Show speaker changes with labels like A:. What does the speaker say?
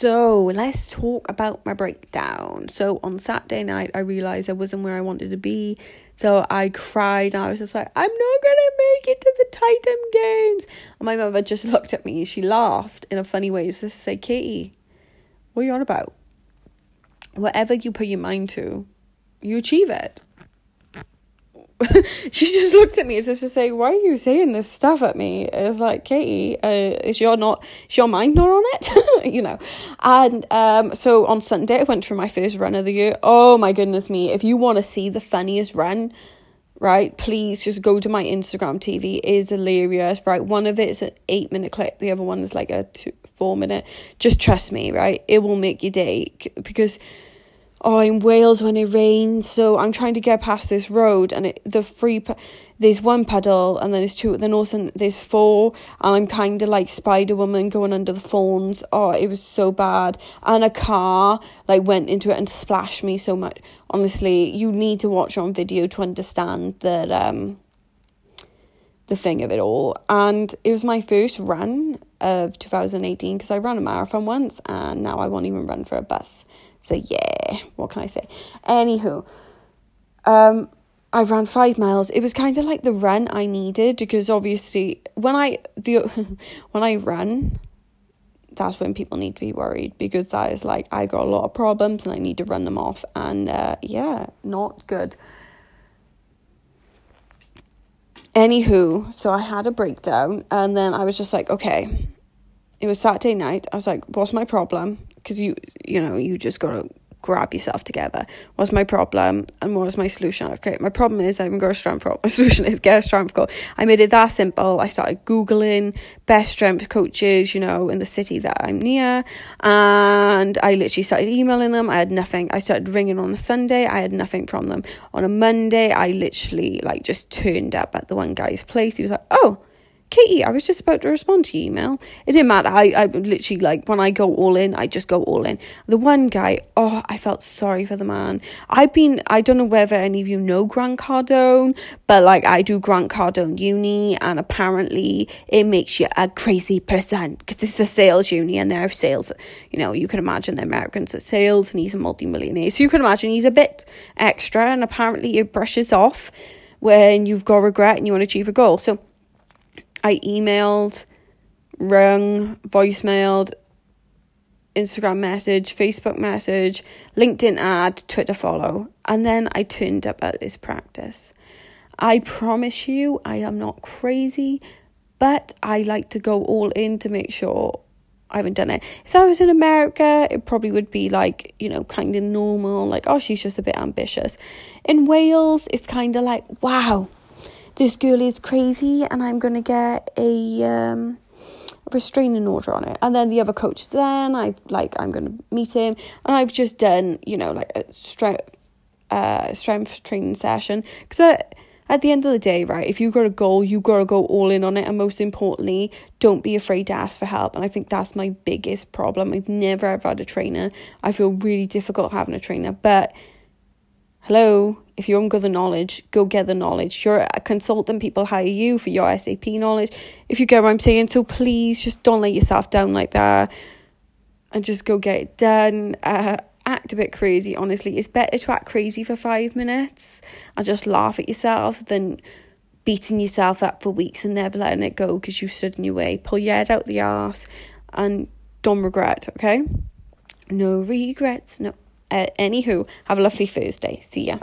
A: So let's talk about my breakdown. So on Saturday night, I realized I wasn't where I wanted to be. So I cried and I was just like, I'm not gonna make it to the Titan Games. And my mother just looked at me. She laughed in a funny way. Just to say, Katie, what are you on about? Whatever you put your mind to, you achieve it. she just looked at me as if to say, "Why are you saying this stuff at me?" It's like, Katie, uh, is your not is your mind not on it? you know. And um, so on Sunday, I went for my first run of the year. Oh my goodness me! If you want to see the funniest run, right, please just go to my Instagram TV. It is hilarious, right? One of it is an eight minute clip. The other one is like a two, four minute. Just trust me, right? It will make your day because oh, in Wales when it rains, so I'm trying to get past this road, and it, the free, there's one puddle, and then there's two, then also there's four, and I'm kind of like Spider Woman going under the fawns. Oh, it was so bad, and a car like went into it and splashed me so much. Honestly, you need to watch on video to understand that um the thing of it all. And it was my first run of 2018 because I ran a marathon once, and now I won't even run for a bus. So yeah, what can I say? Anywho, um, I ran five miles. It was kind of like the run I needed because obviously when I the when I run, that's when people need to be worried because that is like I got a lot of problems and I need to run them off and uh, yeah, not good. Anywho, so I had a breakdown and then I was just like, okay, it was Saturday night. I was like, what's my problem? because you you know you just gotta grab yourself together. What's my problem and what is my solution? Okay, my problem is I haven't got a strength coach. My solution is get a strength coach. I made it that simple. I started Googling best strength coaches, you know, in the city that I'm near. And I literally started emailing them. I had nothing. I started ringing on a Sunday. I had nothing from them. On a Monday, I literally like just turned up at the one guy's place. He was like, oh, Katie, I was just about to respond to your email. It didn't matter. I, I literally, like, when I go all in, I just go all in. The one guy, oh, I felt sorry for the man. I've been, I don't know whether any of you know Grant Cardone, but like, I do Grant Cardone uni, and apparently it makes you a crazy person because this is a sales uni and they're sales. You know, you can imagine the Americans at sales, and he's a multi-millionaire. So you can imagine he's a bit extra, and apparently it brushes off when you've got regret and you want to achieve a goal. So, I emailed, rung, voicemailed, Instagram message, Facebook message, LinkedIn ad, Twitter follow, and then I turned up at this practice. I promise you, I am not crazy, but I like to go all in to make sure I haven't done it. If I was in America, it probably would be like, you know, kind of normal, like, oh, she's just a bit ambitious. In Wales, it's kind of like, wow, this girl is crazy and I'm going to get a um, restraining order on it. And then the other coach, then I like, I'm going to meet him and I've just done, you know, like a strength, uh, strength training session. Because at the end of the day, right, if you've got a goal, you've got to go all in on it. And most importantly, don't be afraid to ask for help. And I think that's my biggest problem. I've never ever had a trainer. I feel really difficult having a trainer. But hello, if you haven't got the knowledge, go get the knowledge. You're a consultant, people hire you for your SAP knowledge. If you get what I'm saying, so please just don't let yourself down like that and just go get it done. Uh, act a bit crazy, honestly. It's better to act crazy for five minutes and just laugh at yourself than beating yourself up for weeks and never letting it go because you stood in your way. Pull your head out the arse and don't regret, okay? No regrets, no. Uh, anywho, have a lovely Thursday. See ya.